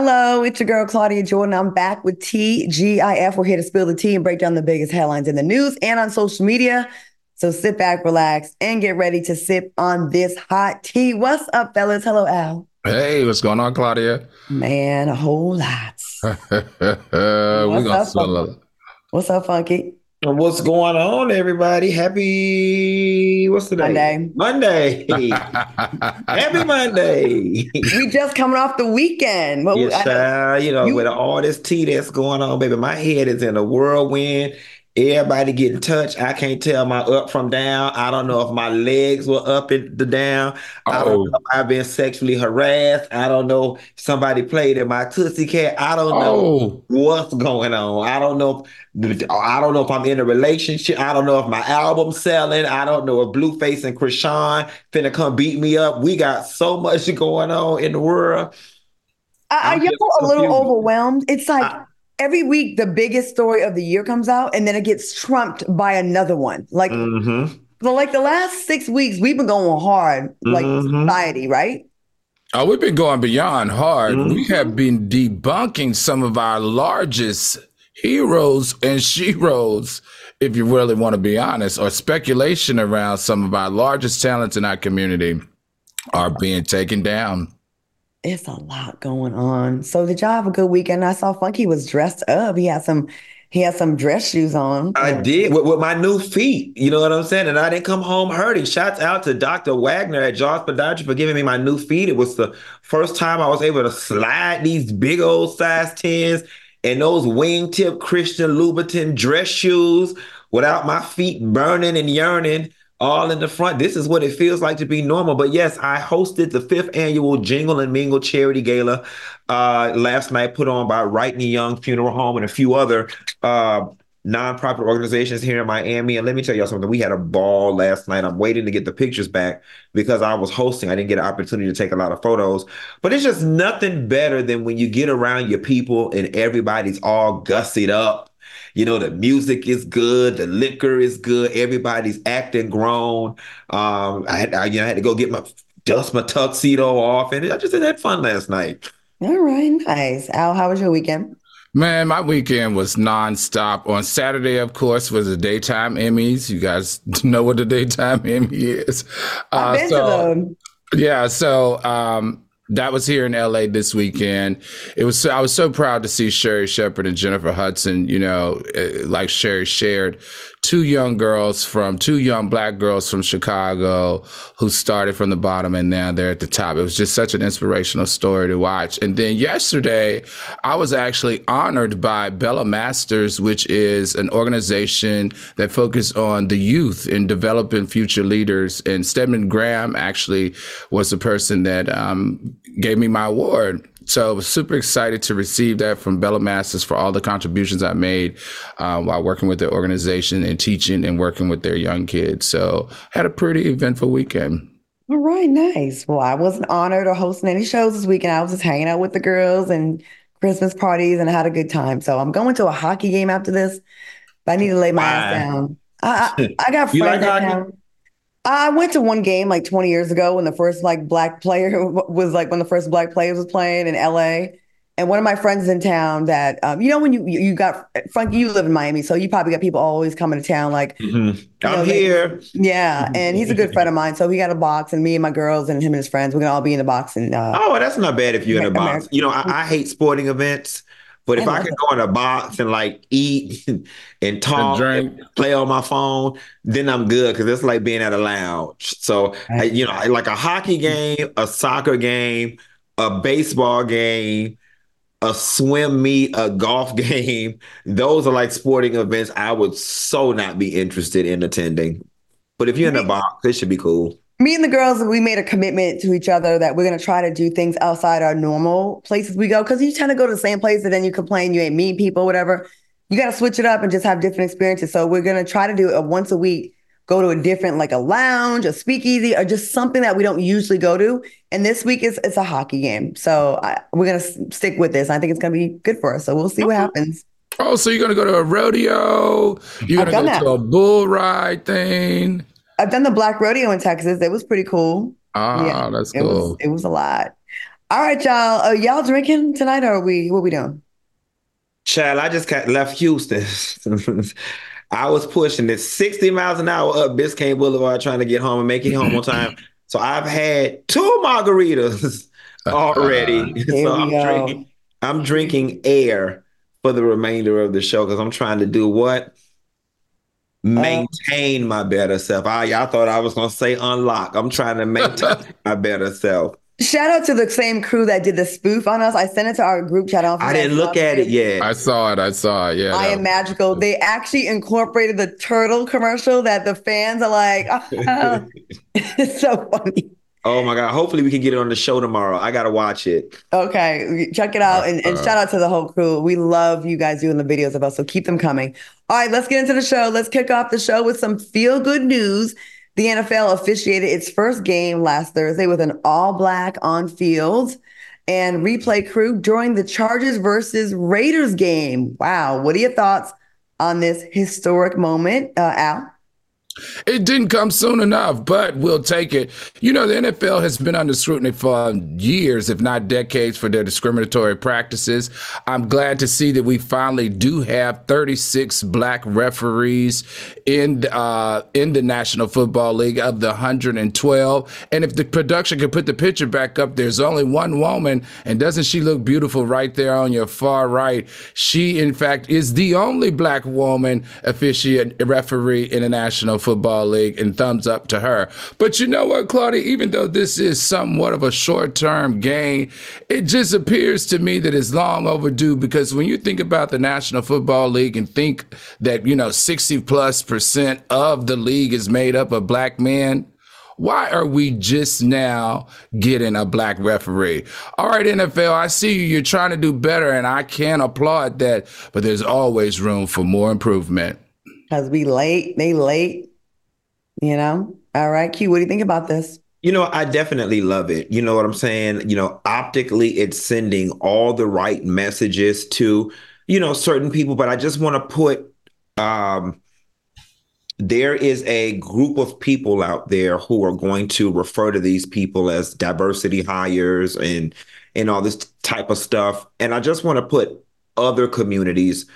Hello, it's your girl Claudia Jordan. I'm back with TGIF. We're here to spill the tea and break down the biggest headlines in the news and on social media. So sit back, relax, and get ready to sip on this hot tea. What's up, fellas? Hello, Al. Hey, what's going on, Claudia? Man, a whole lot. we what's, up, what's up, Funky? What's going on, everybody? Happy what's the day? Monday. Monday. Happy Monday. we just coming off the weekend. What, yes, uh, you know, you, with all this tea that's going on, baby, my head is in a whirlwind. Everybody getting touched. I can't tell my up from down. I don't know if my legs were up and the down. Oh. I don't oh. know if I've been sexually harassed. I don't know if somebody played in my Tootsie Cat. I don't know oh. what's going on. I don't know if I don't know if I'm in a relationship. I don't know if my album's selling. I don't know if Blueface and Chrisean finna come beat me up. We got so much going on in the world. Are you a little overwhelmed? It's like I, every week the biggest story of the year comes out and then it gets trumped by another one. Like mm-hmm. so like the last six weeks, we've been going hard, like mm-hmm. society, right? Oh, we've been going beyond hard. Mm-hmm. We have been debunking some of our largest heroes and sheroes, if you really want to be honest, or speculation around some of our largest talents in our community are being taken down it's a lot going on. So did y'all have a good weekend? I saw Funky was dressed up. He had some he had some dress shoes on. I did with, with, my new feet. You know what I'm saying? And I didn't come home hurting. Shouts out to Dr. Wagner at Jaws Podiatry for giving me my new feet. It was the first time I was able to slide these big old size 10s and those wingtip Christian Louboutin dress shoes without my feet burning and yearning all in the front. This is what it feels like to be normal. But yes, I hosted the fifth annual Jingle and Mingle Charity Gala uh, last night, put on by Rightney Young Funeral Home and a few other uh, nonprofit organizations here in Miami. And let me tell y'all something. We had a ball last night. I'm waiting to get the pictures back because I was hosting. I didn't get an opportunity to take a lot of photos. But it's just nothing better than when you get around your people and everybody's all gussied up you know, the music is good, the liquor is good, everybody's acting grown. Um, I had, I, you know, I had to go get my dust my tuxedo off, and I just had fun last night. All right, nice. Al, how was your weekend? Man, my weekend was nonstop. On Saturday, of course, was the daytime Emmys. You guys know what the daytime Emmy is. Uh, I've been so, to them. Yeah, so um, that was here in LA this weekend. It was I was so proud to see Sherri Shepherd and Jennifer Hudson, you know, eh, like Sherry shared, two young girls from two young black girls from Chicago who started from the bottom and now they're at the top. It was just such an inspirational story to watch. And then yesterday, I was actually honored by Bella Masters, which is an organization that focuses on the youth and developing future leaders. And Stedman Graham actually was the person that um, gave me my award so I was super excited to receive that from Bella Masters for all the contributions I made uh, while working with the organization and teaching and working with their young kids. So had a pretty eventful weekend. All right, nice. Well, I wasn't honored or hosting any shows this weekend. I was just hanging out with the girls and Christmas parties and I had a good time. So I'm going to a hockey game after this, but I need to lay my ass down. I, I, I got friends like in town. I went to one game like 20 years ago when the first like black player was like when the first black players was playing in LA. And one of my friends in town that um, you know when you you got Frankie, you live in Miami, so you probably got people always coming to town like mm-hmm. I'm know, here. yeah, and he's a good friend of mine, so he got a box, and me and my girls and him and his friends, we're gonna all be in the box. And uh, oh, that's not bad if you're in a box. You know, I, I hate sporting events. But if I, I can go in a box and like eat and talk, and, and play on my phone, then I'm good because it's like being at a lounge. So I, you know, like a hockey game, a soccer game, a baseball game, a swim meet, a golf game. Those are like sporting events I would so not be interested in attending. But if you're in a box, it should be cool. Me and the girls, we made a commitment to each other that we're going to try to do things outside our normal places we go. Because you tend to go to the same place and then you complain you ain't meet people, whatever. You got to switch it up and just have different experiences. So we're going to try to do it once a week go to a different like a lounge, a speakeasy, or just something that we don't usually go to. And this week is it's a hockey game, so I, we're gonna stick with this. I think it's gonna be good for us. So we'll see what happens. Oh, so you're gonna go to a rodeo? You're gonna go that. to a bull ride thing? I've done the Black Rodeo in Texas. It was pretty cool. Ah, yeah, that's it cool. Was, it was a lot. All right, y'all. Are y'all drinking tonight, or are we? What are we doing? Chad, I just got left Houston. I was pushing it 60 miles an hour up Biscayne Boulevard trying to get home and make it home on time. So I've had two margaritas already. Uh, so I'm drinking, I'm drinking air for the remainder of the show because I'm trying to do what? Maintain uh, my better self. I, I thought I was going to say unlock. I'm trying to maintain my better self. Shout out to the same crew that did the spoof on us. I sent it to our group chat. I, I didn't look at it yet. I saw it. I saw it. Yeah. I am magical. They actually incorporated the turtle commercial that the fans are like, oh. it's so funny. Oh my God. Hopefully we can get it on the show tomorrow. I got to watch it. Okay. Check it out. And, and uh, shout out to the whole crew. We love you guys doing the videos of us. So keep them coming. All right. Let's get into the show. Let's kick off the show with some feel good news. The NFL officiated its first game last Thursday with an all black on field and replay crew during the Chargers versus Raiders game. Wow. What are your thoughts on this historic moment, uh, Al? It didn't come soon enough, but we'll take it. You know, the NFL has been under scrutiny for years, if not decades, for their discriminatory practices. I'm glad to see that we finally do have 36 black referees in uh, in the National Football League of the 112. And if the production could put the picture back up, there's only one woman, and doesn't she look beautiful right there on your far right? She, in fact, is the only black woman officiate referee in the National Football League, and thumbs up to her. But you know what, Claudia? Even though this is somewhat of a short term gain, it just appears to me that it's long overdue because when you think about the National Football League and think that, you know, 60 plus percent of the league is made up of black men, why are we just now getting a black referee? All right, NFL, I see you. You're trying to do better, and I can applaud that, but there's always room for more improvement. Because we late, they late. You know? All right, Q, what do you think about this? You know, I definitely love it. You know what I'm saying? You know, optically, it's sending all the right messages to, you know, certain people, but I just want to put, um, there is a group of people out there who are going to refer to these people as diversity hires and and all this type of stuff. And I just want to put other communities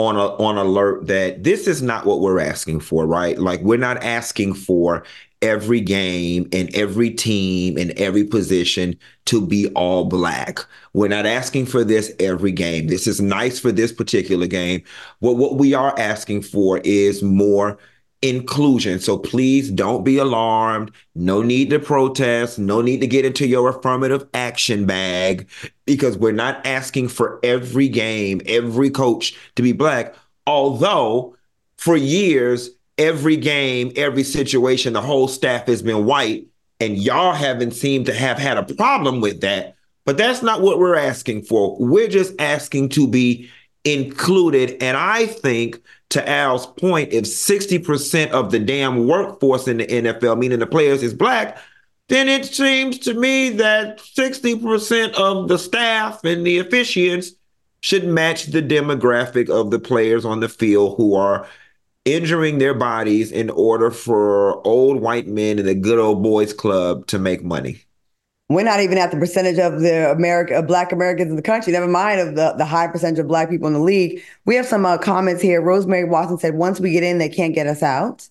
on a, on alert that this is not what we're asking for, right? Like we're not asking for every game and every team and every position to be all black. We're not asking for this every game. This is nice for this particular game. But what we are asking for is more inclusion. So please don't be alarmed. No need to protest. No need to get into your affirmative action bag because we're not asking for every game, every coach to be black. Although for years, every game, every situation, the whole staff has been white and y'all haven't seemed to have had a problem with that. But that's not what we're asking for. We're just asking to be included. And I think to Al's point, if 60% of the damn workforce in the NFL, meaning the players, is black, then it seems to me that 60% of the staff and the officiants should match the demographic of the players on the field who are injuring their bodies in order for old white men in the good old boys club to make money we're not even at the percentage of the America Black Americans in the country. Never mind of the, the high percentage of Black people in the league. We have some uh, comments here. Rosemary Watson said, "Once we get in, they can't get us out."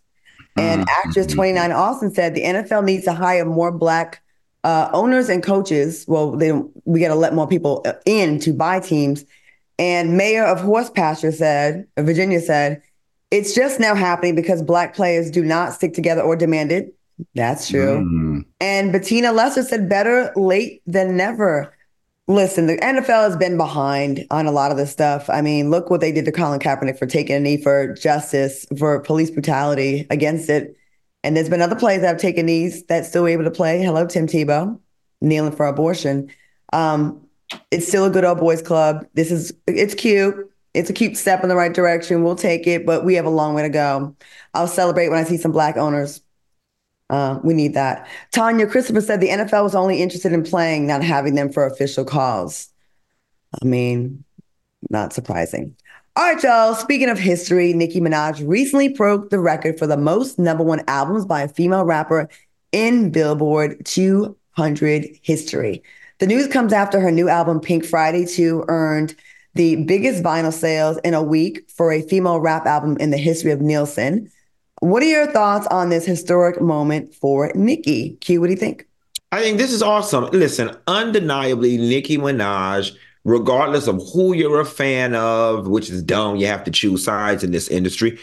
And mm-hmm. actress twenty nine Austin said, "The NFL needs to hire more Black uh, owners and coaches. Well, they, we got to let more people uh, in to buy teams." And Mayor of Horse Pasture said, Virginia said, "It's just now happening because Black players do not stick together or demand it." That's true. Mm. And Bettina Lester said, better late than never. Listen, the NFL has been behind on a lot of this stuff. I mean, look what they did to Colin Kaepernick for taking a knee for justice, for police brutality against it. And there's been other players that have taken knees that still able to play. Hello, Tim Tebow, kneeling for abortion. Um, it's still a good old boys club. This is it's cute. It's a cute step in the right direction. We'll take it, but we have a long way to go. I'll celebrate when I see some black owners. Uh, we need that. Tanya Christopher said the NFL was only interested in playing, not having them for official calls. I mean, not surprising. All right, y'all. Speaking of history, Nicki Minaj recently broke the record for the most number one albums by a female rapper in Billboard 200 history. The news comes after her new album, Pink Friday 2, earned the biggest vinyl sales in a week for a female rap album in the history of Nielsen. What are your thoughts on this historic moment for Nicki? Q, what do you think? I think this is awesome. Listen, undeniably, Nicki Minaj, regardless of who you're a fan of, which is dumb, you have to choose sides in this industry.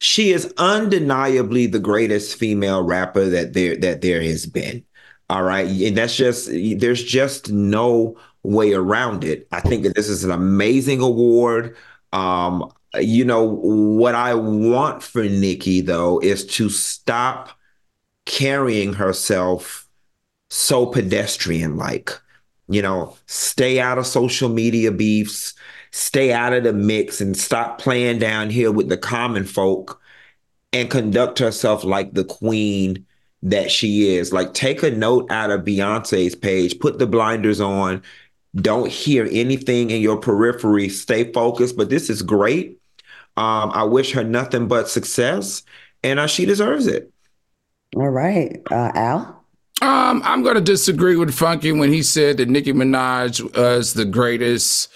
She is undeniably the greatest female rapper that there that there has been. All right. And that's just, there's just no way around it. I think that this is an amazing award. Um, you know, what I want for Nicki though, is to stop carrying herself so pedestrian like. You know, stay out of social media beefs, stay out of the mix, and stop playing down here with the common folk and conduct herself like the queen that she is. Like, take a note out of Beyonce's page, put the blinders on, don't hear anything in your periphery, stay focused. But this is great. Um, I wish her nothing but success, and uh, she deserves it. All right, uh, Al. Um, I'm going to disagree with Funky when he said that Nicki Minaj was the greatest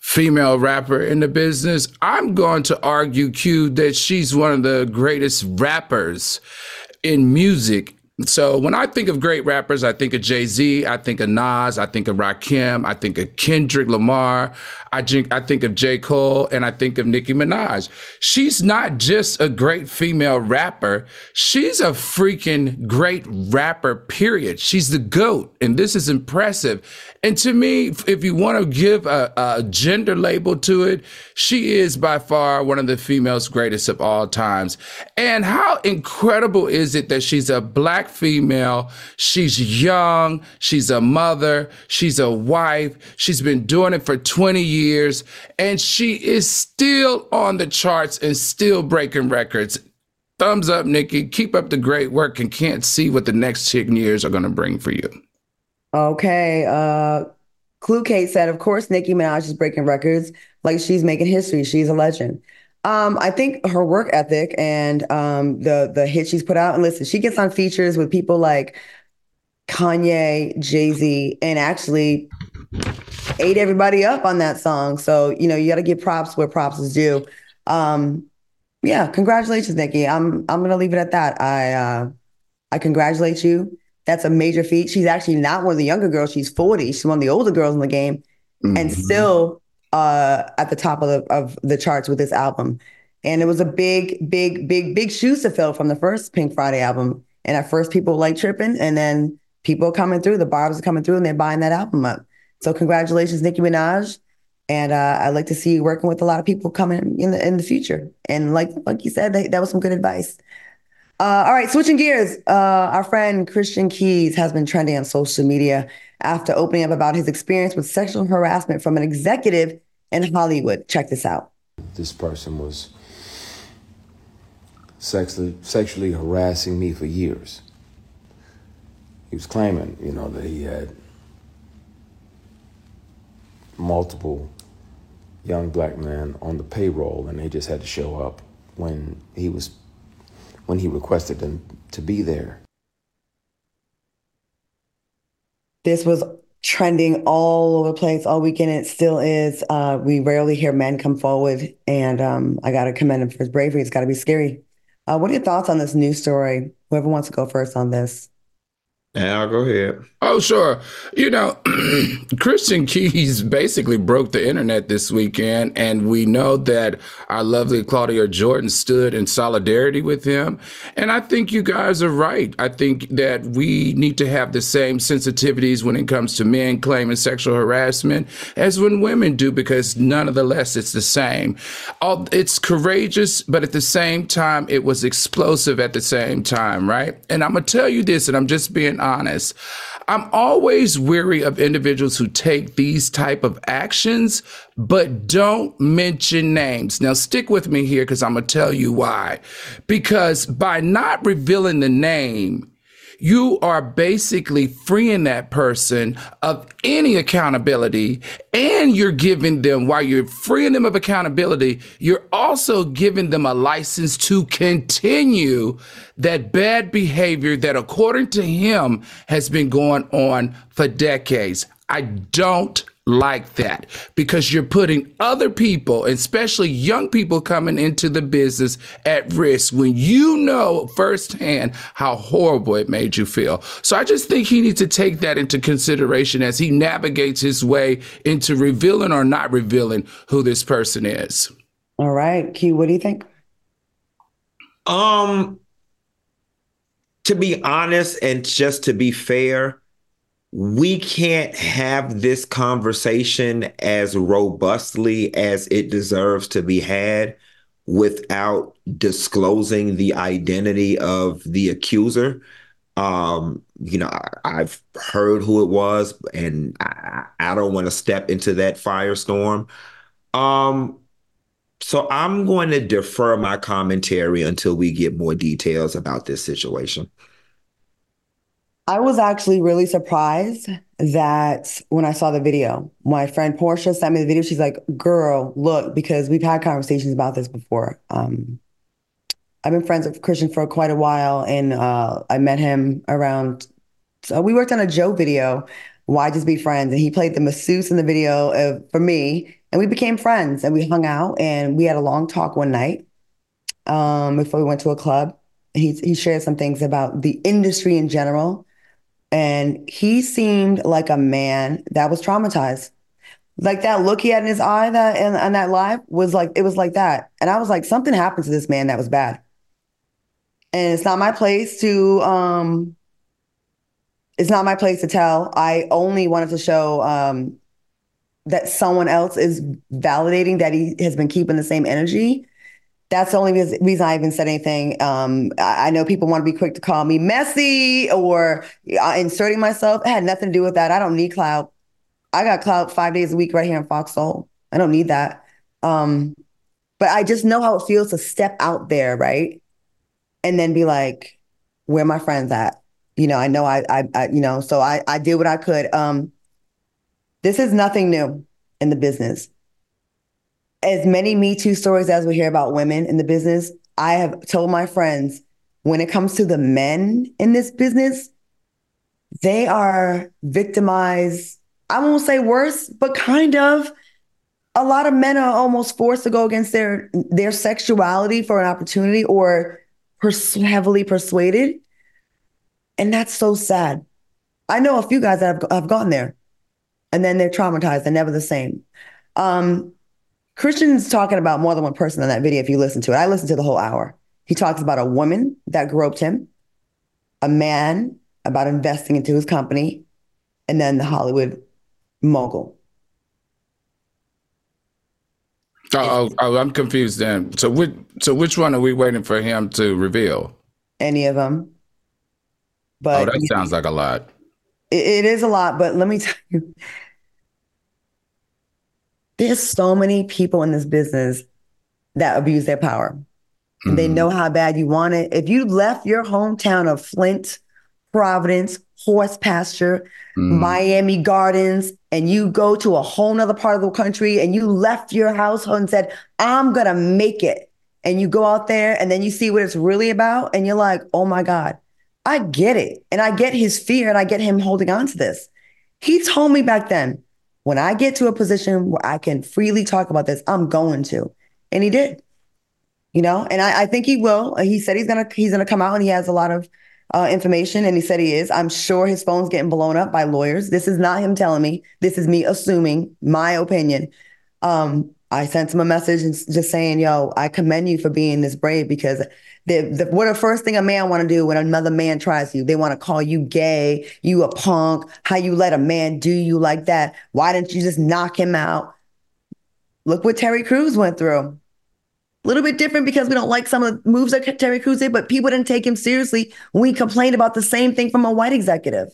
female rapper in the business. I'm going to argue, Q, that she's one of the greatest rappers in music. So when I think of great rappers, I think of Jay Z, I think of Nas, I think of Rakim, I think of Kendrick Lamar, I think, I think of J. Cole, and I think of Nicki Minaj. She's not just a great female rapper, she's a freaking great rapper, period. She's the GOAT, and this is impressive. And to me, if you want to give a, a, gender label to it, she is by far one of the females greatest of all times. And how incredible is it that she's a black female? She's young. She's a mother. She's a wife. She's been doing it for 20 years and she is still on the charts and still breaking records. Thumbs up, Nicki. Keep up the great work and can't see what the next 10 years are going to bring for you. Okay. Uh, Clue Kate said, of course, Nicki Minaj is breaking records like she's making history. She's a legend. Um, I think her work ethic and um, the the hit she's put out, and listen, she gets on features with people like Kanye, Jay Z, and actually ate everybody up on that song. So you know you got to give props where props is due. Um, yeah, congratulations, Nicki. I'm I'm gonna leave it at that. I uh, I congratulate you. That's a major feat. She's actually not one of the younger girls. She's 40. She's one of the older girls in the game mm-hmm. and still uh, at the top of the, of the charts with this album. And it was a big, big, big, big shoes to fill from the first Pink Friday album. And at first, people like tripping, and then people coming through. The barbs are coming through, and they're buying that album up. So congratulations, Nicki Minaj. And uh, I'd like to see you working with a lot of people coming in the in the future. And like like you said, that, that was some good advice. Uh, all right, switching gears. Uh, our friend Christian Keyes has been trending on social media after opening up about his experience with sexual harassment from an executive in Hollywood. Check this out. This person was sexually sexually harassing me for years. He was claiming, you know, that he had multiple young black men on the payroll and they just had to show up when he was when he requested them to be there. This was trending all over the place all weekend. It still is. Uh, we rarely hear men come forward, and um, I got to commend him for his bravery. It's got to be scary. Uh, what are your thoughts on this news story? Whoever wants to go first on this. Now go ahead. Oh, sure. You know, Christian Keyes basically broke the internet this weekend, and we know that our lovely Claudia Jordan stood in solidarity with him. And I think you guys are right. I think that we need to have the same sensitivities when it comes to men claiming sexual harassment as when women do, because none of the less it's the same. It's courageous, but at the same time, it was explosive at the same time, right? And I'm going to tell you this, and I'm just being honest. I'm always weary of individuals who take these type of actions but don't mention names. Now stick with me here cuz I'm to tell you why. Because by not revealing the name, you are basically freeing that person of any accountability and you're giving them while you're freeing them of accountability you're also giving them a license to continue that bad behavior that according to him has been going on for decades. I don't like that because you're putting other people, especially young people coming into the business at risk when you know firsthand how horrible it made you feel. So I just think he needs to take that into consideration as he navigates his way into revealing or not revealing who this person is. All right. Q, what do you think? Um to be honest and just to be fair, we can't have this conversation as robustly as it deserves to be had without disclosing the identity of the accuser. Um, you know, I, have heard who it was, and I, I don't want to step into that firestorm. Um, so I'm going to defer my commentary until we get more details about this situation. I was actually really surprised that when I saw the video, my friend Portia sent me the video. She's like, "Girl, look," because we've had conversations about this before. Um, I've been friends with Christian for quite a while, and uh, I met him around. So we worked on a Joe video, "Why Just Be Friends," and he played the masseuse in the video uh, for me, and we became friends, and we hung out, and we had a long talk one night um, before we went to a club. He he shared some things about the industry in general and he seemed like a man that was traumatized. Like that look he had in his eye that on that live was like it was like that. And I was like, something happened to this man that was bad. And it's not my place to um it's not my place to tell. I only wanted to show um that someone else is validating that he has been keeping the same energy that's the only reason I even said anything. Um, I, know people want to be quick to call me messy or uh, inserting myself. It had nothing to do with that. I don't need clout. I got clout five days a week right here in Fox Soul. I don't need that. Um, but I just know how it feels to step out there, right? And then be like, where my friends at? You know, I know I, I, I you know, so I, I did what I could. Um, this is nothing new in the business as many Me Too stories as we hear about women in the business, I have told my friends when it comes to the men in this business, they are victimized. I won't say worse, but kind of. A lot of men are almost forced to go against their their sexuality for an opportunity or pers- heavily persuaded. And that's so sad. I know a few guys that have, have gone there and then they're traumatized. They're never the same. Um, Christian's talking about more than one person in that video if you listen to it. I listened to the whole hour. He talks about a woman that groped him, a man about investing into his company, and then the Hollywood mogul. Oh, oh, oh, I'm confused then. So which so which one are we waiting for him to reveal? Any of them. But oh, that sounds like a lot. it, it is a lot, but let me tell you, there's so many people in this business that abuse their power. Mm-hmm. They know how bad you want it. If you left your hometown of Flint, Providence, Horse Pasture, mm. Miami Gardens, and you go to a whole nother part of the country and you left your household and said, I'm gonna make it. And you go out there and then you see what it's really about, and you're like, oh my God, I get it. And I get his fear and I get him holding on to this. He told me back then, when I get to a position where I can freely talk about this, I'm going to. And he did. You know, and I, I think he will. He said he's gonna he's gonna come out and he has a lot of uh, information, and he said he is. I'm sure his phone's getting blown up by lawyers. This is not him telling me. This is me assuming my opinion. Um, I sent him a message and just saying, "Yo, I commend you for being this brave because the, the what the first thing a man want to do when another man tries you, they want to call you gay, you a punk, how you let a man do you like that? Why didn't you just knock him out? Look what Terry Crews went through. A little bit different because we don't like some of the moves that Terry Crews did, but people didn't take him seriously we complained about the same thing from a white executive.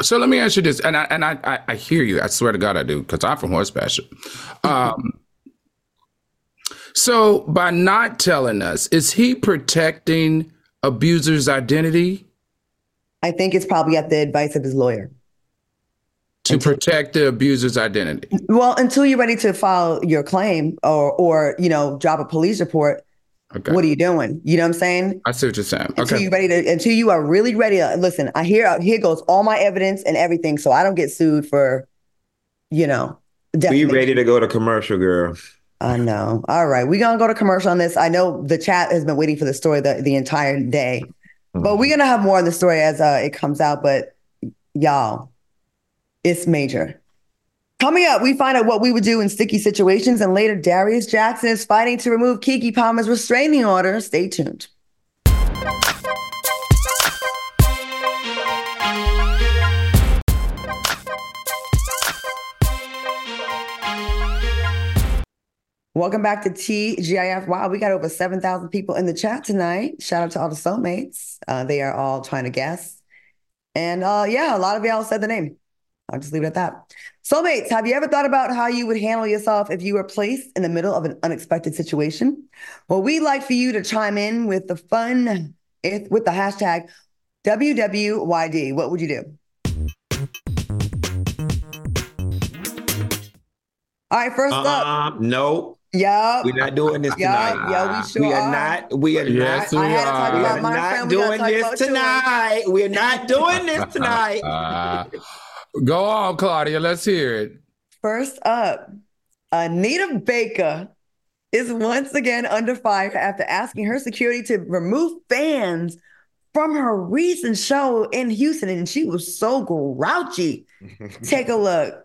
So let me ask you this, and I and I I, I hear you. I swear to God, I do, because I'm from Horse Pasture. Um, so by not telling us, is he protecting abuser's identity? I think it's probably at the advice of his lawyer. To until, protect the abuser's identity. Well, until you're ready to file your claim or or you know, drop a police report, Okay. What are you doing? You know what I'm saying? I see what you're saying. Until okay. you ready to, until you are really ready to listen. I hear here goes all my evidence and everything, so I don't get sued for, you know. Be ready to go to commercial, girl. I know. All right, we're gonna go to commercial on this. I know the chat has been waiting for the story the, the entire day, mm-hmm. but we're gonna have more on the story as uh, it comes out. But y'all, it's major. Coming up, we find out what we would do in sticky situations, and later, Darius Jackson is fighting to remove Keke Palmer's restraining order. Stay tuned. Welcome back to TGIF. Wow, we got over 7,000 people in the chat tonight. Shout out to all the soulmates. Uh, they are all trying to guess. And uh, yeah, a lot of y'all said the name. I'll just leave it at that. Soulmates, have you ever thought about how you would handle yourself if you were placed in the middle of an unexpected situation? Well, we'd like for you to chime in with the fun if, with the hashtag WWYD. What would you do? All right, first uh, up. No. Yeah. We're not doing this tonight. Yeah, yeah, we sure We are, are. not. We are yes, not. We are. We are not doing this tonight. We're not doing this tonight. Go on, Claudia. Let's hear it. First up, Anita Baker is once again under fire after asking her security to remove fans from her recent show in Houston, and she was so grouchy. Take a look.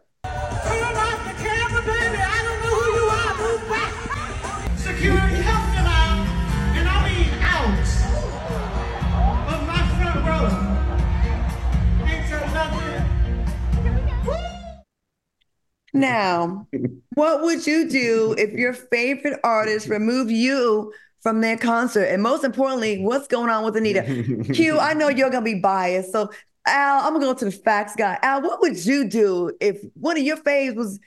Now, what would you do if your favorite artist removed you from their concert? And most importantly, what's going on with Anita? Q, I know you're gonna be biased. So Al, I'm gonna go to the facts guy. Al, what would you do if one of your faves was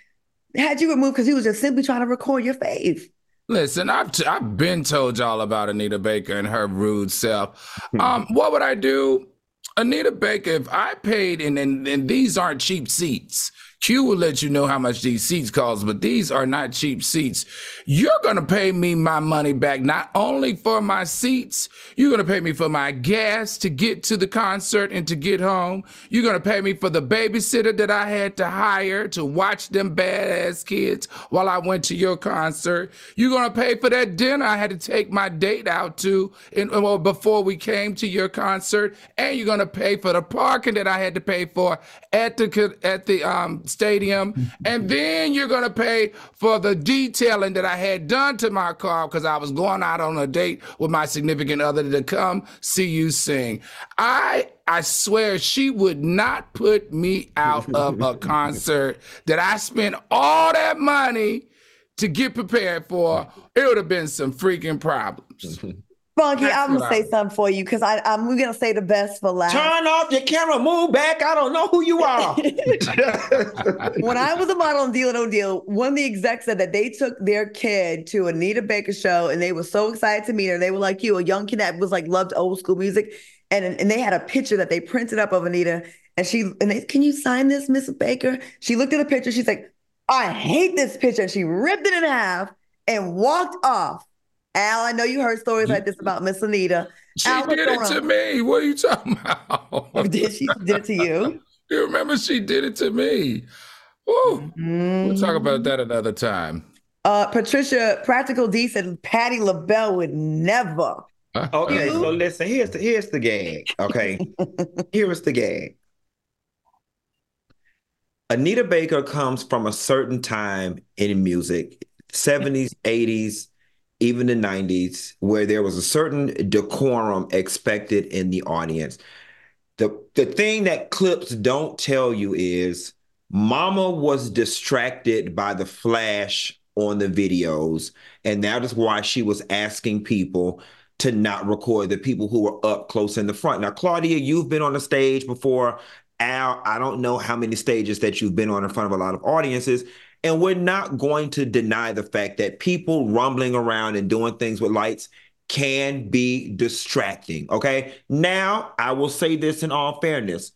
had you removed because he was just simply trying to record your fave? Listen, I've t- I've been told y'all about Anita Baker and her rude self. Hmm. Um, what would I do? Anita Baker, if I paid and, and and these aren't cheap seats. Q will let you know how much these seats cost, but these are not cheap seats. You're going to pay me my money back, not only for my seats, you're going to pay me for my gas to get to the concert and to get home. You're going to pay me for the babysitter that I had to hire to watch them badass kids while I went to your concert. You're going to pay for that dinner I had to take my date out to in, well, before we came to your concert. And you're going to pay for the parking that I had to pay for at the, at the, um, stadium. and then you're going to pay for the detailing that I had done to my car because I was going out on a date with my significant other to come see you sing. I I swear she would not put me out of a concert that I spent all that money to get prepared for. It would have been some freaking problems. Funky, I'm gonna say something for you because I I'm we're gonna say the best for last. Turn off your camera, move back. I don't know who you are. when I was a model on Deal No Deal, one of the execs said that they took their kid to Anita Baker show and they were so excited to meet her. They were like you, a young kid that was like loved old school music, and and they had a picture that they printed up of Anita, and she and they can you sign this, Miss Baker? She looked at the picture. She's like, I hate this picture. And she ripped it in half and walked off. Al, I know you heard stories like this about Miss Anita. She Al, did it to me. What are you talking about? Did she did it to you? you remember she did it to me? Woo. Mm-hmm. We'll talk about that another time. Uh, Patricia Practical D said Patti LaBelle would never. Okay, so listen, here's the here's the gag. Okay. here's the gag. Anita Baker comes from a certain time in music, 70s, 80s, even the 90s, where there was a certain decorum expected in the audience. The the thing that clips don't tell you is Mama was distracted by the flash on the videos, and that is why she was asking people to not record the people who were up close in the front. Now, Claudia, you've been on the stage before. Al, I don't know how many stages that you've been on in front of a lot of audiences. And we're not going to deny the fact that people rumbling around and doing things with lights can be distracting. Okay. Now, I will say this in all fairness.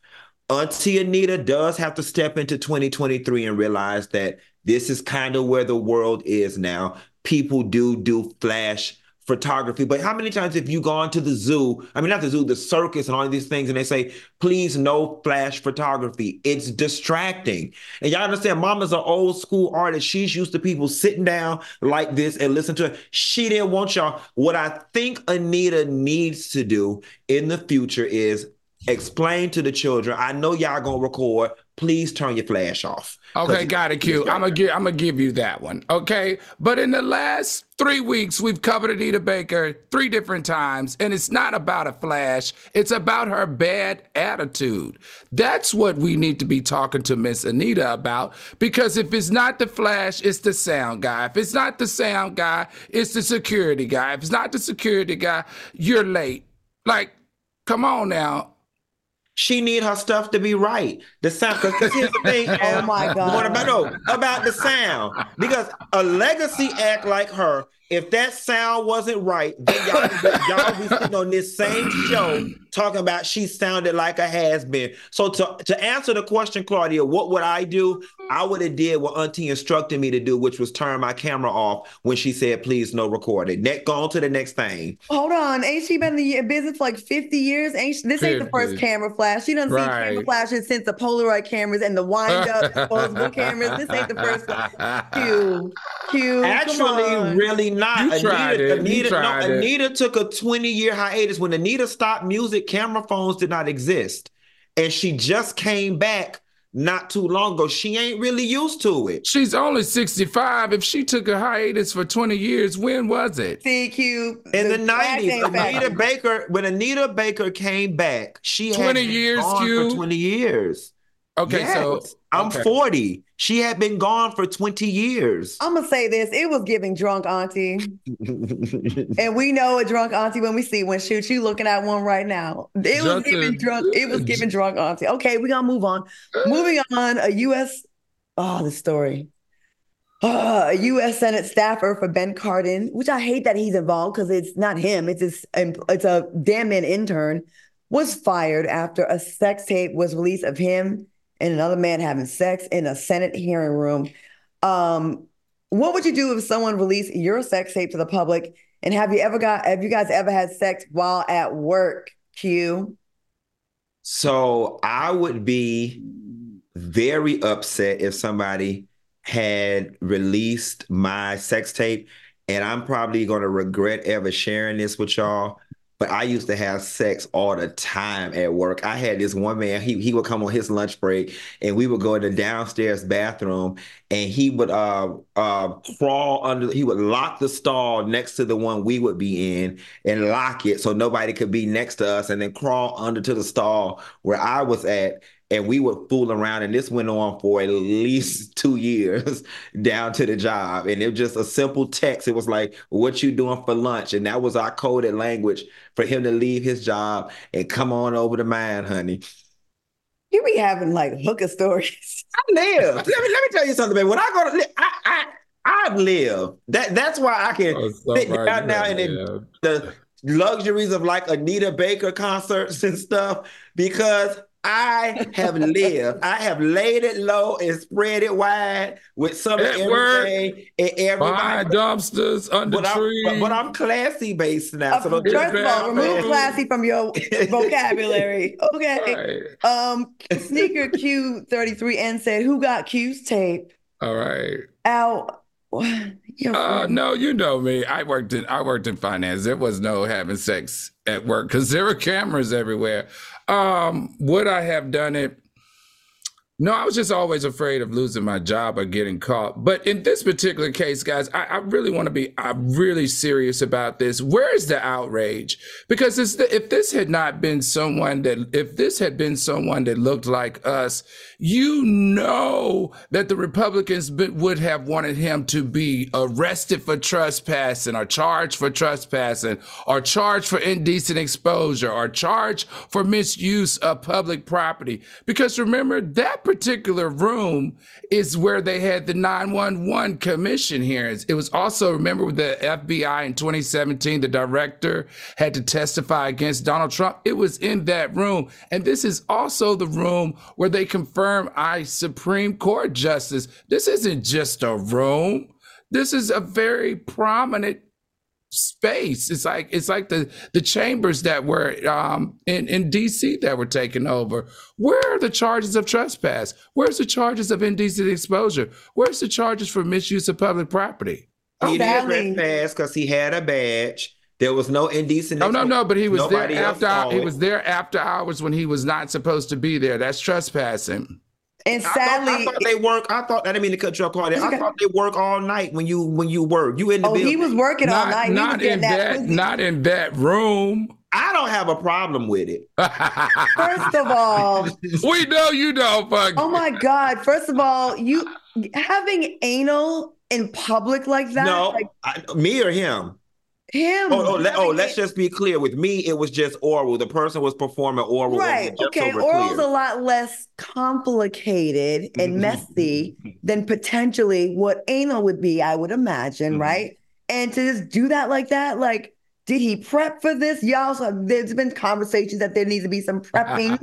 Auntie Anita does have to step into 2023 and realize that this is kind of where the world is now. People do do flash photography. But how many times have you gone to the zoo? I mean, not the zoo, the circus and all these things, and they say, please no flash photography. It's distracting. And y'all understand, mama's an old school artist. She's used to people sitting down like this and listen to it. She didn't want y'all. What I think Anita needs to do in the future is explain to the children, I know y'all gonna record. Please turn your flash off. Okay, got it, Q. I'm gonna give I'm gonna give you that one. Okay. But in the last three weeks, we've covered Anita Baker three different times, and it's not about a flash, it's about her bad attitude. That's what we need to be talking to Miss Anita about. Because if it's not the flash, it's the sound guy. If it's not the sound guy, it's the security guy. If it's not the security guy, you're late. Like, come on now she need her stuff to be right. The sound, because here's the thing. oh my god! About, no, about the sound, because a legacy act like her if that sound wasn't right, then y'all, y'all be sitting on this same show talking about she sounded like a has been. So to, to answer the question, Claudia, what would I do? Mm-hmm. I would have did what Auntie instructed me to do, which was turn my camera off when she said, please no recording. Next, go on to the next thing. Hold on. Ain't she been in the business for like 50 years? Ain't she, this 50. ain't the first camera flash. She done right. seen camera flashes since the Polaroid cameras and the wind up disposable cameras. This ain't the first one. Q. Q. Actually, really not. You Anita, Anita, no, Anita took a 20 year hiatus when Anita stopped music. Camera phones did not exist, and she just came back not too long ago. She ain't really used to it. She's only 65. If she took a hiatus for 20 years, when was it? CQ. In the, the 90s. Anita Baker, when Anita Baker came back, she 20 years, Q. for 20 years. Okay, yes. so I'm okay. 40. She had been gone for 20 years. I'm gonna say this: it was giving drunk auntie, and we know a drunk auntie when we see one. Shoot, you looking at one right now. It was giving drunk. It was giving drunk auntie. Okay, we gonna move on. Moving on. A U.S. Oh, the story. Uh, a U.S. Senate staffer for Ben Cardin, which I hate that he's involved because it's not him. It's his, it's a damn man intern, was fired after a sex tape was released of him and another man having sex in a Senate hearing room. Um, what would you do if someone released your sex tape to the public? And have you ever got have you guys ever had sex while at work? Q. So I would be very upset if somebody had released my sex tape, and I'm probably to regret ever sharing this with y'all but I used to have sex all the time at work. I had this one man, he, he would come on his lunch break and we would go in the downstairs bathroom and he would uh uh crawl under he would lock the stall next to the one we would be in and lock it so nobody could be next to us and then crawl under to the stall where I was at and we would fool around and this went on for at least two years down to the job. And it was just a simple text. It was like what you doing for lunch? And that was our coded language for him to leave his job and come on over to mine honey. You be having like hooker stories. I live. Let me let me tell you something man when i go to i i I've lived. That that's why I can oh, so sit down now and the, the luxuries of like Anita Baker concerts and stuff because I have lived. I have laid it low and spread it wide with some of everything work, and everybody. Behind dumpsters, under but trees. I'm, but I'm classy based now. Uh, so first of all, remove classy from your vocabulary. Okay. Right. Um, Sneaker Q33N said, Who got Q's tape? All right. Al, Uh, no, you know me. I worked in I worked in finance. There was no having sex at work because there were cameras everywhere. Um, would I have done it? No, I was just always afraid of losing my job or getting caught. But in this particular case, guys, I, I really want to be I'm really serious about this. Where is the outrage? Because the, if this had not been someone that if this had been someone that looked like us, you know that the Republicans would have wanted him to be arrested for trespassing or charged for trespassing or charged for indecent exposure or charged for misuse of public property. Because remember that particular room is where they had the 911 commission hearings. It was also, remember, with the FBI in 2017, the director had to testify against Donald Trump. It was in that room. And this is also the room where they confirm I Supreme Court justice. This isn't just a room. This is a very prominent space. It's like it's like the the chambers that were um, in in D.C. that were taken over. Where are the charges of trespass? Where's the charges of indecent exposure? Where's the charges for misuse of public property? He didn't trespass because he had a badge. There was no indecent. No, no, no. But he was there after. He was there after hours when he was not supposed to be there. That's trespassing. And sadly, I thought, I thought, they work. I thought I didn't mean to cut you off. Okay. I thought they work all night when you when you work. You in the oh, building. he was working not, all night. Not in that, that not in that room. I don't have a problem with it. First of all, we know you don't. Fuck. Oh my god! First of all, you having anal in public like that. No, like, I, me or him. Him. Oh, oh, let, oh, let's just be clear. With me, it was just oral. The person was performing oral. Right. Okay. Oral's clear. a lot less complicated and messy than potentially what anal would be, I would imagine, mm-hmm. right? And to just do that like that, like did he prep for this? Y'all, so there's been conversations that there needs to be some prepping,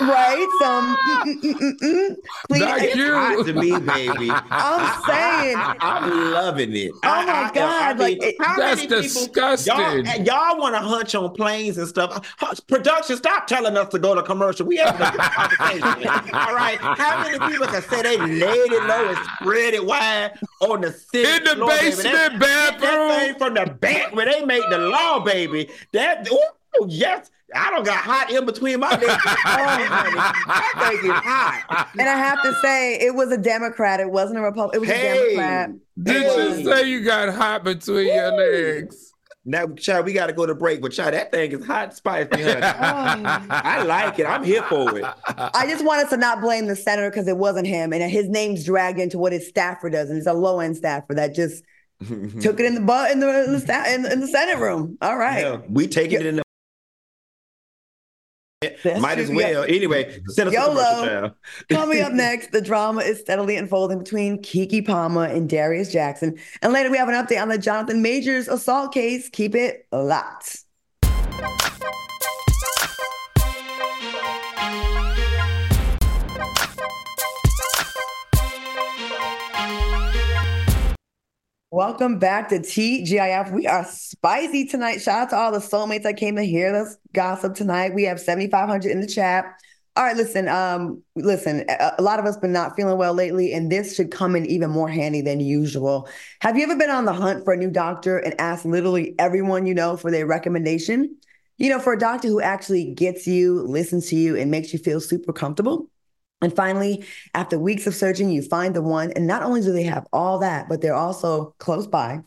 right? Some mm, mm, mm, clean. Not you. hot to me, baby. I'm saying, I'm loving it. Oh my I, god, I, I mean, like that's disgusting. People, y'all, y'all want to hunch on planes and stuff. Production, stop telling us to go to commercial. We have a conversation. All right, how many people can say they laid it low and spread it wide on the city in the floor, basement bathroom? That thing from the back when they make the law, baby. That oh yes. I don't got hot in between my legs. oh, honey, that thing is hot. And I have to say, it was a Democrat. It wasn't a Republican. It was hey, a Democrat. Did hey. you say you got hot between Woo. your legs? Now, child, we got to go to break, but child, that thing is hot spicy, honey. oh. I like it. I'm here for it. I just wanted to not blame the senator because it wasn't him, and his name's dragged into what his staffer does, and it's a low end staffer that just Mm-hmm. Took it in the butt in the in the, in, in the Senate room. All right. Yeah, we taking it in the That's Might true. as well. Yeah. Anyway, send us YOLO. Coming up next, the drama is steadily unfolding between Keke Palmer and Darius Jackson. And later, we have an update on the Jonathan Majors assault case. Keep it locked. Welcome back to TGIF. We are spicy tonight. Shout out to all the soulmates that came to hear us gossip tonight. We have 7,500 in the chat. All right, listen, um, listen, a, lot of us been not feeling well lately, and this should come in even more handy than usual. Have you ever been on the hunt for a new doctor and asked literally everyone you know for their recommendation? You know, for a doctor who actually gets you, listens to you, and makes you feel super comfortable? And finally, after weeks of searching, you find the one. And not only do they have all that, but they're also close by.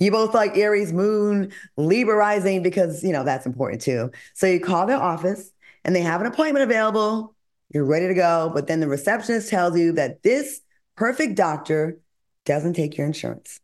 You both like Aries moon, Libra rising, because, you know, that's important too. So you call their office and they have an appointment available. You're ready to go. But then the receptionist tells you that this perfect doctor doesn't take your insurance.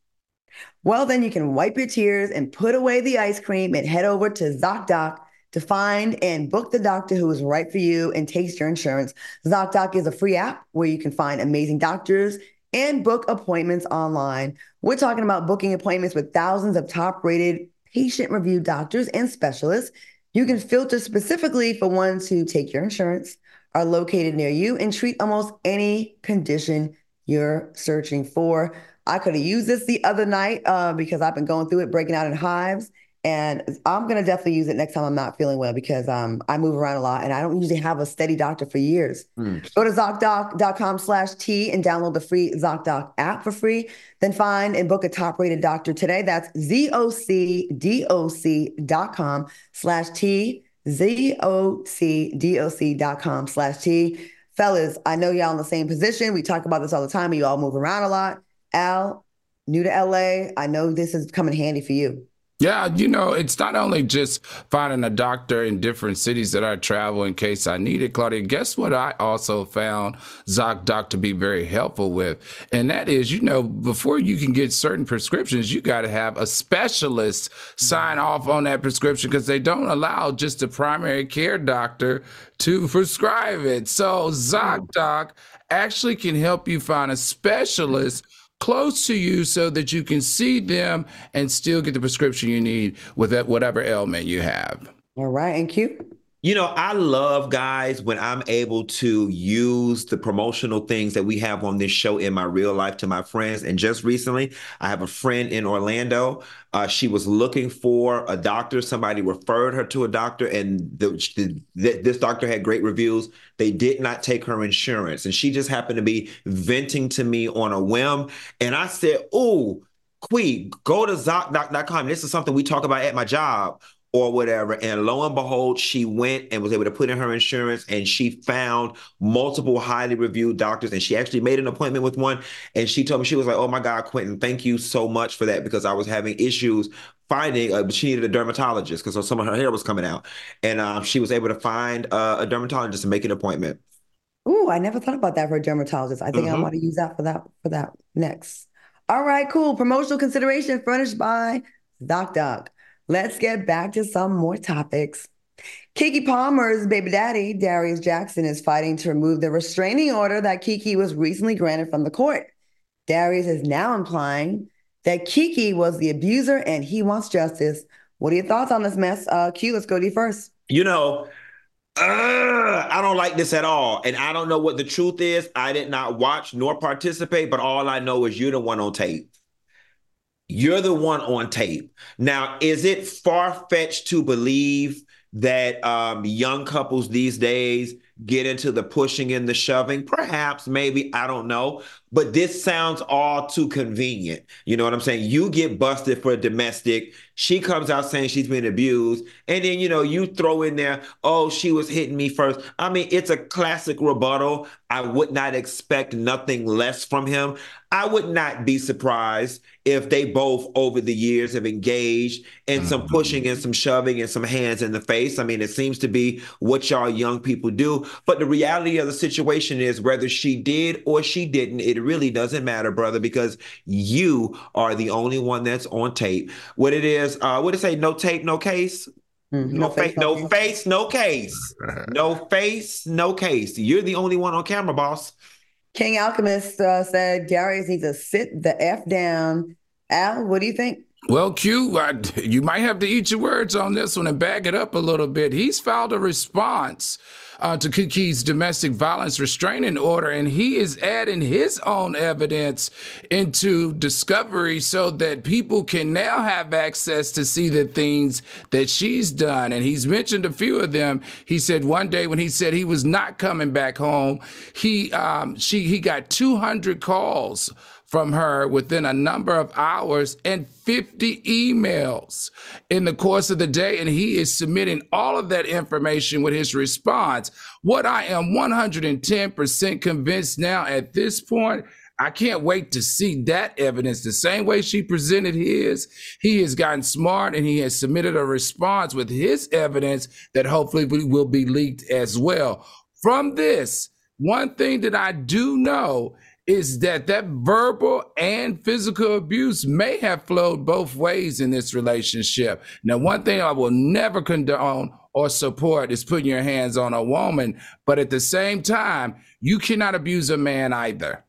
Well, then you can wipe your tears and put away the ice cream and head over to ZocDoc to find and book the doctor who is right for you and takes your insurance. ZocDoc is a free app where you can find amazing doctors and book appointments online. We're talking about booking appointments with thousands of top rated patient reviewed doctors and specialists. You can filter specifically for ones who take your insurance, are located near you, and treat almost any condition you're searching for. I could have used this the other night uh, because I've been going through it, breaking out in hives And I'm gonna definitely use it next time I'm not feeling well because um, I move around a lot and I don't usually have a steady doctor for years. Mm. Go to ZocDoc.com slash T and download the free ZocDoc app for free. Then find and book a top rated doctor today. That's ZocDoc.com slash T, ZocDoc.com slash T. Fellas, I know y'all in the same position. We talk about this all the time. You all move around a lot. Al, new to LA, I know this is coming handy for you. Yeah, you know, it's not only just finding a doctor in different cities that I travel in case I need it, Claudia. Guess what I also found ZocDoc to be very helpful with? And that is, you know, before you can get certain prescriptions, you got to have a specialist sign mm-hmm. off on that prescription because they don't allow just a primary care doctor to prescribe it. So ZocDoc mm-hmm. actually can help you find a specialist mm-hmm. Close to you so that you can see them and still get the prescription you need with whatever ailment you have. All right, and Q. You know, I love guys when I'm able to use the promotional things that we have on this show in my real life to my friends. And just recently, I have a friend in Orlando. Uh, she was looking for a doctor. Somebody referred her to a doctor, and the, the, this doctor had great reviews. They did not take her insurance, and she just happened to be venting to me on a whim. And I said, "Oh, Quee, go to ZocDoc.com. This is something we talk about at my job or whatever. And lo and behold, she went and was able to put in her insurance and she found multiple highly reviewed doctors. And she actually made an appointment with one. And she told me, she was like, Oh my God, Quentin, thank you so much for that because I was having issues finding, uh, she needed a dermatologist because some of her hair was coming out. And uh, she was able to find uh, a dermatologist and make an appointment. Ooh, I never thought about that for a dermatologist. I think mm-hmm. I want to use that for that for that next. All right, cool. Promotional consideration furnished by ZocDoc. Let's get back to some more topics. Keke Palmer's baby daddy, Darius Jackson, is fighting to remove the restraining order that Keke was recently granted from the court. Darius is now implying that Keke was the abuser and he wants justice. What are your thoughts on this mess? Uh, Q, let's go to you first. You know, uh, I don't like this at all. And I don't know what the truth is. I did not watch nor participate, but all I know is you're the one on tape. You're the one on tape. Now, is it far fetched to believe that um, young couples these days get into the pushing and the shoving? Perhaps, maybe, I don't know. But this sounds all too convenient. You know what I'm saying? You get busted for a domestic. She comes out saying she's been abused. And then, you know, you throw in there, oh, she was hitting me first. I mean, it's a classic rebuttal. I would not expect nothing less from him. I would not be surprised if they both over the years have engaged in some mm-hmm. pushing and some shoving and some hands in the face. I mean, it seems to be what y'all young people do. But the reality of the situation is whether she did or she didn't, it really doesn't matter, brother, because you are the only one that's on tape. What it is, uh, what it say, no tape, no case? Mm-hmm. No, no, face, no face, no case. No face, no case. You're the only one on camera, boss. King Alchemist uh, said Darius needs to sit the F down. Al, what do you think? Well, Q, I, you might have to eat your words on this one and back it up a little bit. He's filed a response uh, to Keke's domestic violence restraining order, and he is adding his own evidence into discovery so that people can now have access to see the things that she's done. And he's mentioned a few of them. He said one day when he said he was not coming back home, he um, she he got 200 calls from her within a number of hours and 50 emails in the course of the day. And he is submitting all of that information with his response. What I am 110% convinced now at this point I can't wait to see that evidence. The same way she presented his, he has gotten smart and he has submitted a response with his evidence that hopefully will be leaked as well. From this, one thing that I do know is that that verbal and physical abuse may have flowed both ways in this relationship. Now, one thing I will never condone or support is putting your hands on a woman, but at the same time, you cannot abuse a man either.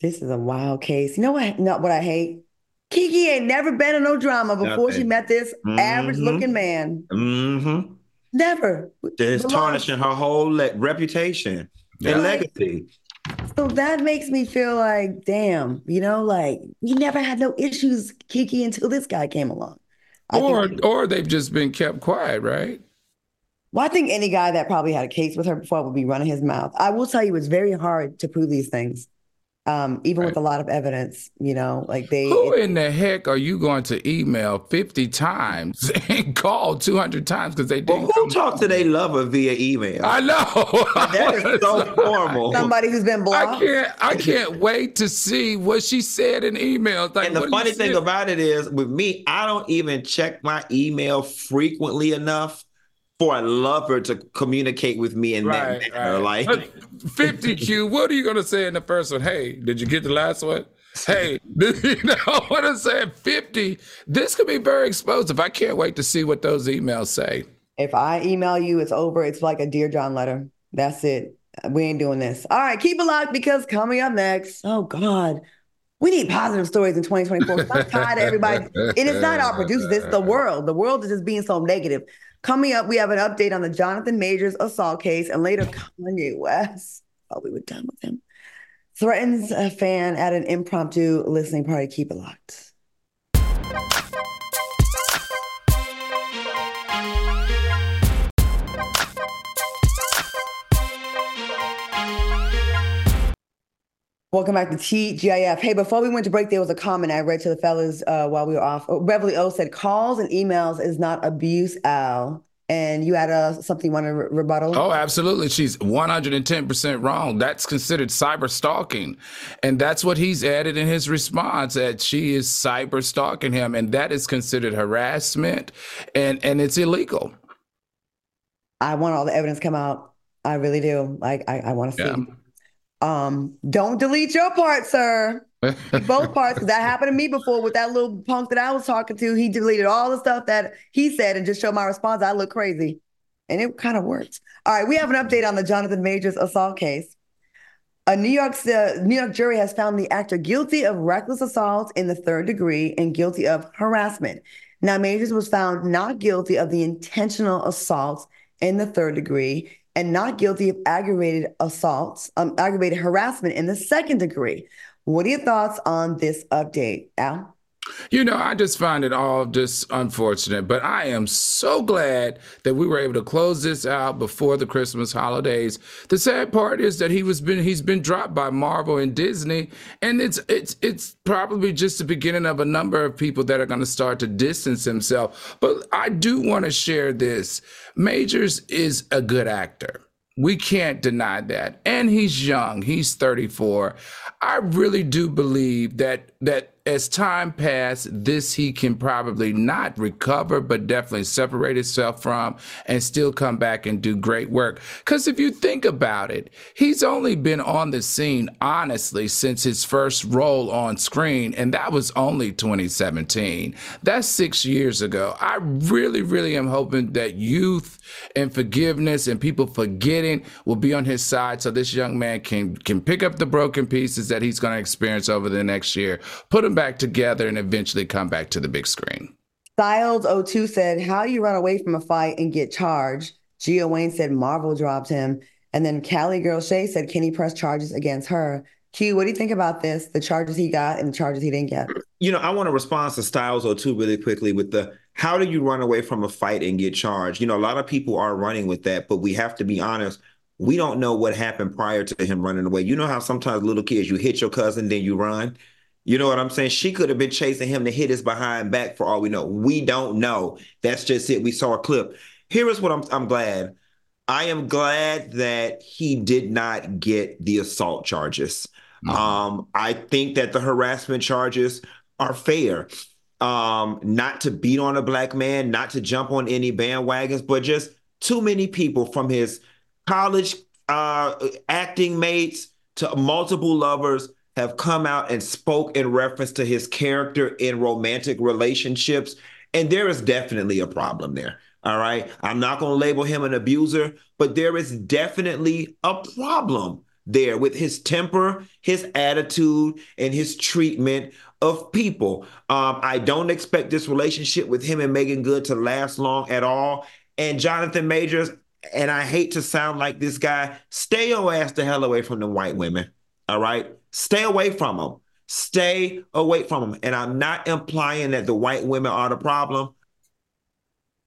This is a wild case. You know what? Not what I hate. Keke ain't never been in no drama before Nothing. she met this mm-hmm. average looking man. Mm-hmm. Never. It's tarnishing her whole le- reputation yeah. and legacy. So that makes me feel like, damn, you know, like we never had no issues, Keke, until this guy came along. or think, or they've just been kept quiet, right? Well, I think any guy that probably had a case with her before would be running his mouth. I will tell you, it's very hard to prove these things um, even right. with a lot of evidence, you know, like they. Who it, in the heck are you going to email 50 times and call 200 times because they didn't? Well, who talk to their lover via email? I know. that is so formal. Somebody who's been blocked. I can't, I can't wait to see what she said in emails. Like, and the funny thing about it is, with me, I don't even check my email frequently enough for a lover to communicate with me in right, that manner. Right. Like 50 Q, what are you gonna say in the first one? Hey, did you get the last one? Hey, you know what I'm saying? 50. This could be very explosive. I can't wait to see what those emails say. If I email you, it's over. It's like a Dear John letter. That's it. We ain't doing this. All right, keep it locked because coming up next, oh God, we need positive stories in 2024. I'm tired of everybody. It is not our producers, it's the world. The world is just being so negative. Coming up, we have an update on the Jonathan Majors assault case, and later Kanye West. Thought we were done with him. Threatens a fan at an impromptu listening party. Keep it locked. Welcome back to TGIF. Hey, before we went to break, there was a comment I read to the fellas uh, while we were off. Oh, Beverly O said, calls and emails is not abuse, Al. And you had uh, something you want to re- rebuttal? Oh, absolutely. She's 110% wrong. That's considered cyber stalking. And that's what he's added in his response that she is cyber stalking him. And that is considered harassment and, and it's illegal. I want all the evidence come out. I really do. Like, I, I want to see. Yeah. Um, don't delete your part, sir. Both parts, because that happened to me before with that little punk that I was talking to. He deleted all the stuff that he said and just showed my response. I look crazy. And it kind of worked. All right, we have an update on the Jonathan Majors assault case. A New York uh, New York jury has found the actor guilty of reckless assault in the third degree and guilty of harassment. Now, Majors was found not guilty of the intentional assault in the third degree and not guilty of aggravated assaults, um, aggravated harassment in the second degree. What are your thoughts on this update, Al? You know, I just find it all just unfortunate, but I am so glad that we were able to close this out before the Christmas holidays. The sad part is that he was been he's been dropped by Marvel and Disney, and it's it's it's probably just the beginning of a number of people that are going to start to distance themselves. But I do want to share this. Majors is a good actor. We can't deny that. And he's young. He's 34. I really do believe that that as time passed, this he can probably not recover, but definitely separate himself from and still come back and do great work. Because if you think about it, he's only been on the scene, honestly, since his first role on screen, and that was only 2017. That's six years ago. I really, really am hoping that youth and forgiveness and people forgetting will be on his side so this young man can, can pick up the broken pieces that he's going to experience over the next year, put them back together and eventually come back to the big screen. Styles02 said, How you run away from a fight and get charged? Gia Wayne said, Marvel dropped him. And then Cali Girl Shay said, Can he press charges against her? Q, what do you think about this? The charges he got and the charges he didn't get? You know, I want to respond to Styles02 really quickly with the how do you run away from a fight and get charged? You know, a lot of people are running with that, but we have to be honest. We don't know what happened prior to him running away. You know how sometimes little kids, you hit your cousin, then you run. You know what I'm saying? She could have been chasing him to hit his behind back for all we know. We don't know. That's just it. We saw a clip. Here is what I'm I'm glad. I am glad that he did not get the assault charges. Mm-hmm. Um, I think that the harassment charges are fair. Um, not to beat on a black man, not to jump on any bandwagons, but just too many people from his college uh, acting mates to multiple lovers have come out and spoke in reference to his character in romantic relationships. And there is definitely a problem there. All right. I'm not going to label him an abuser, but there is definitely a problem there with his temper, his attitude, and his treatment of people. Um, I don't expect this relationship with him and Meagan Good to last long at all. And Jonathan Majors, and I hate to sound like this guy, stay your ass the hell away from the white women. All right. Stay away from them. Stay away from them. And I'm not implying that the white women are the problem.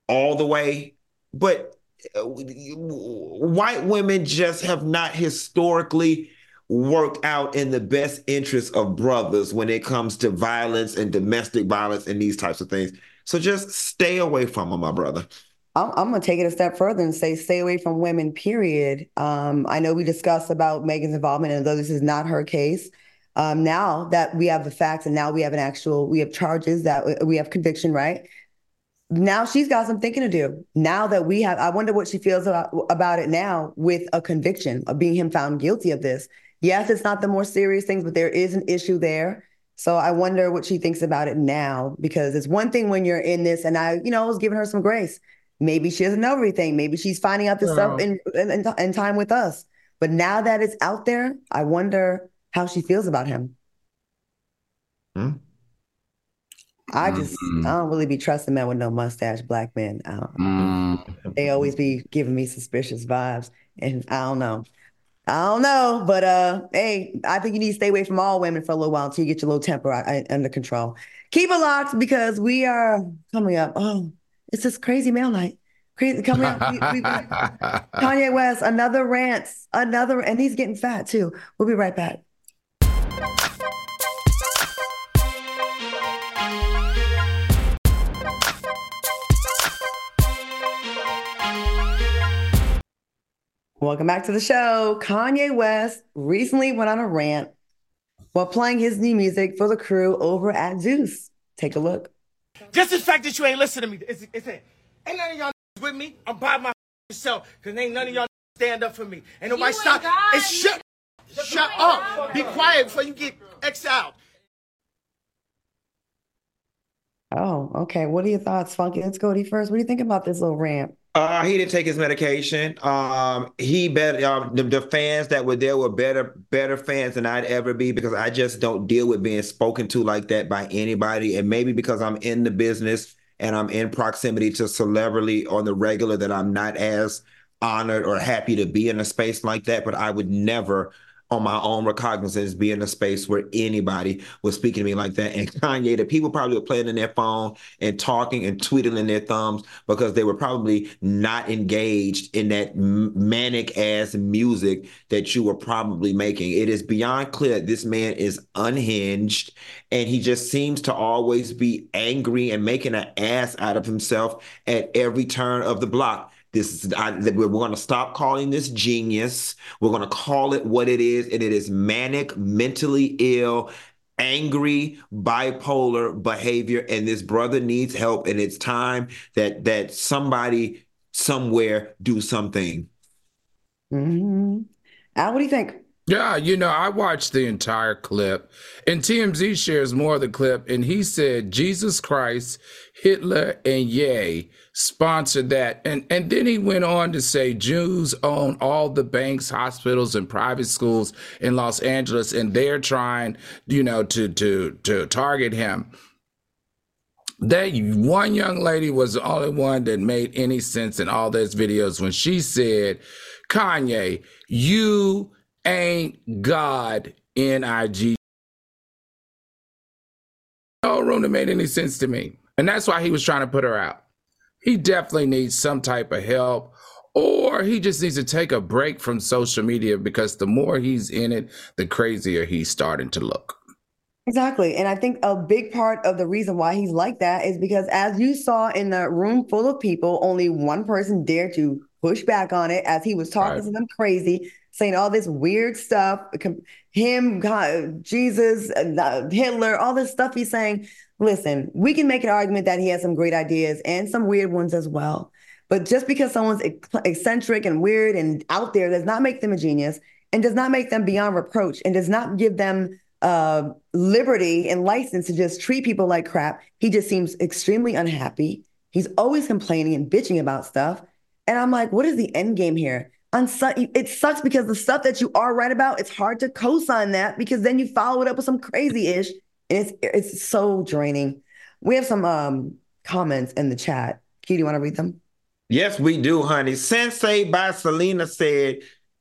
all the way, but uh, white women just have not historically worked out in the best interest of brothers when it comes to violence and domestic violence and these types of things. So just stay away from them, my brother. I'm, I'm going to take it a step further and say stay away from women, period. Um, I know we discussed about Meagan's involvement, and though this is not her case, um, now that we have the facts and now we have an actual, we have charges that we have conviction, right? Now she's got some thinking to do. Now that we have, I wonder what she feels about, about it now with a conviction of being him found guilty of this. Yes, it's not the more serious things, but there is an issue there. So I wonder what she thinks about it now because it's one thing when you're in this, and I, you know, I was giving her some grace. Maybe she doesn't know everything. Maybe she's finding out this stuff in, in, in time with us. But now that it's out there, I wonder how she feels about him. Hmm? I just mm-hmm. I don't really be trusting men with no mustache, black men. Mm-hmm. They always be giving me suspicious vibes, and I don't know. I don't know, but uh, hey, I think you need to stay away from all women for a little while until you get your little temper under control. Keep it locked because we are coming up. Oh, it's this crazy mail night. Crazy coming up. We, we, Kanye West, another rant, another, and he's getting fat too. We'll be right back. Welcome back to the show. Kanye West recently went on a rant while playing his new music for the crew over at Zeus. Take a look. Just the fact that you ain't listening to me, it's, it's it. Ain't none of y'all with me. I'm by myself because ain't none of y'all stand up for me. Ain't nobody stop. It's shut. Shut up. Be quiet before you get exiled. Oh, okay. What are your thoughts, Funky? Let's go to you first. What do you think about this little rant? Uh, he didn't take his medication. Um, he better um, the, the, fans that were there were better better fans than I'd ever be because I just don't deal with being spoken to like that by anybody. And maybe because I'm in the business and I'm in proximity to celebrity on the regular that I'm not as honored or happy to be in a space like that. But I would never on my own recognizance be in a space where anybody was speaking to me like that. And Kanye, the people probably were playing in their phone and talking and twiddling their thumbs because they were probably not engaged in that manic ass music that you were probably making. It is beyond clear that this man is unhinged and he just seems to always be angry and making an ass out of himself at every turn of the block. This is we're going to stop calling this genius. We're going to call it what it is, and it is manic, mentally ill, angry, bipolar behavior. And this brother needs help, and it's time that that somebody somewhere do something. Mm-hmm. Al, what do you think? Yeah, you know, I watched the entire clip, and TMZ shares more of the clip, and he said Jesus Christ, Hitler, and Ye sponsored that. And and then he went on to say Jews own all the banks, hospitals, and private schools in Los Angeles, and they're trying, you know, to to to target him. That one young lady was the only one that made any sense in all those videos when she said, Kanye, you ain't God in N-I-G. No room that made any sense to me. And that's why he was trying to put her out. He definitely needs some type of help, or he just needs to take a break from social media because the more he's in it, the crazier he's starting to look. Exactly. And I think a big part of the reason why he's like that is because, as you saw in the room full of people, only one person dared to push back on it as he was talking right. to them crazy saying all this weird stuff, him, God, Jesus, uh, Hitler, all this stuff he's saying. Listen, we can make an argument that he has some great ideas and some weird ones as well. But just because someone's eccentric and weird and out there does not make them a genius and does not make them beyond reproach and does not give them uh, liberty and license to just treat people like crap. He just seems extremely unhappy. He's always complaining and bitching about stuff. And I'm like, what is the end game here? It sucks because the stuff that you are right about, it's hard to co-sign that because then you follow it up with some crazy ish. And it's it's so draining. We have some um comments in the chat. Q, do you want to read them? Yes, we do, honey. Sensei by Selena said,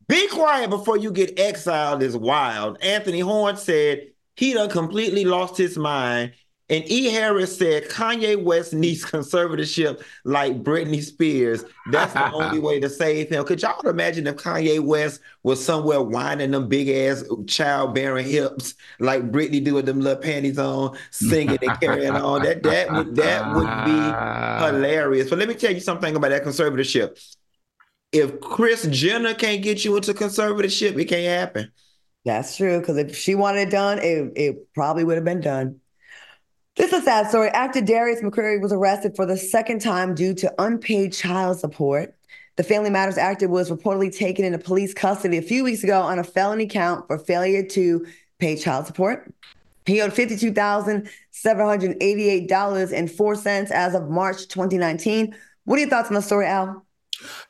Be quiet before you get exiled is wild. Anthony Horn said he done completely lost his mind. And E. Harris said Kanye West needs conservatorship like Britney Spears. That's the only way to save him. Could y'all imagine if Kanye West was somewhere whining them big ass childbearing hips like Britney do with them little panties on, singing and carrying on? That that would that would be hilarious. But let me tell you something about that conservatorship. If Kris Jenner can't get you into conservatorship, it can't happen. That's true. Because if she wanted it done, it, it probably would have been done. This is a sad story. Actor Darius McCrary was arrested for the second time due to unpaid child support. The Family Matters actor was reportedly taken into police custody a few weeks ago on a felony count for failure to pay child support. He owed $52,788.04 as of March 2019. What are your thoughts on the story, Al?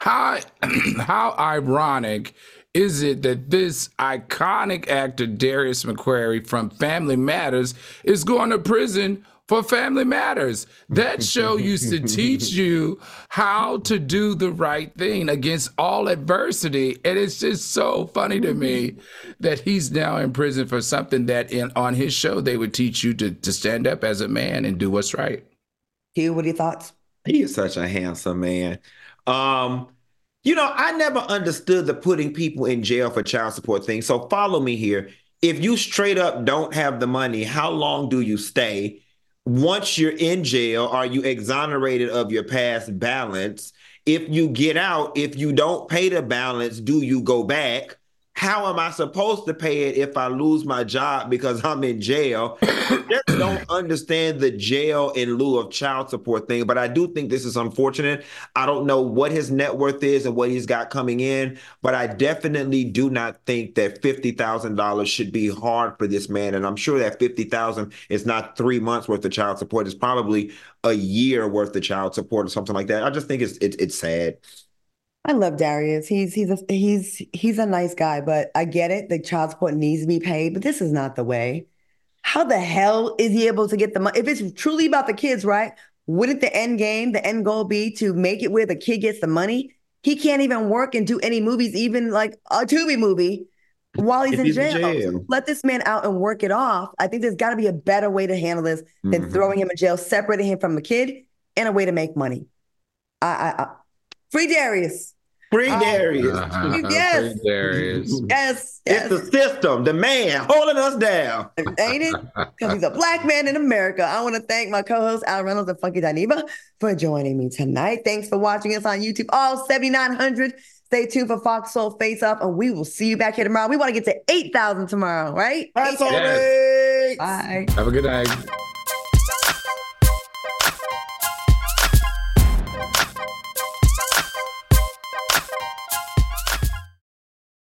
How, how ironic is it that this iconic actor, Darius McCrary from Family Matters, is going to prison for Family Matters? That show used to teach you how to do the right thing against all adversity. And it's just so funny to me that he's now in prison for something that in on his show they would teach you to, to stand up as a man and do what's right. Hugh, what are your thoughts? He is such a handsome man. Um, you know, I never understood the putting people in jail for child support thing. So follow me here. If you straight up don't have the money, how long do you stay? Once you're in jail, are you exonerated of your past balance? If you get out, if you don't pay the balance, do you go back? how am I supposed to pay it if I lose my job because I'm in jail? don't understand the jail in lieu of child support thing. But I do think this is unfortunate. I don't know what his net worth is and what he's got coming in, but I definitely do not think that fifty thousand dollars should be hard for this man. And I'm sure that fifty thousand is not three months worth of child support. It's probably a year worth of child support or something like that. I just think it's it's, it's sad. I love Darius. He's he's a he's he's a nice guy, but I get it. The child support needs to be paid, but this is not the way. How the hell is he able to get the money? If it's truly about the kids, right? Wouldn't the end game, the end goal be to make it where the kid gets the money? He can't even work and do any movies, even like a Tubi movie, while he's, in, he's jail. in, jail. Let this man out and work it off. I think there's got to be a better way to handle this than mm-hmm. throwing him in jail, separating him from the kid, and a way to make money. I, I, I Free Darius. Free oh, Darius. Uh-huh. Yes. Free Darius. Yes. Yes. It's the system, the man holding us down. Ain't it? Because he's a black man in America. I want to thank my co-host Al Reynolds and Funky Dineva for joining me tonight. Thanks for watching us on YouTube. All 7,900. Stay tuned for Fox Soul Face Off, and we will see you back here tomorrow. We want to get to 8,000 tomorrow, right? That's all right. Bye. Have a good night.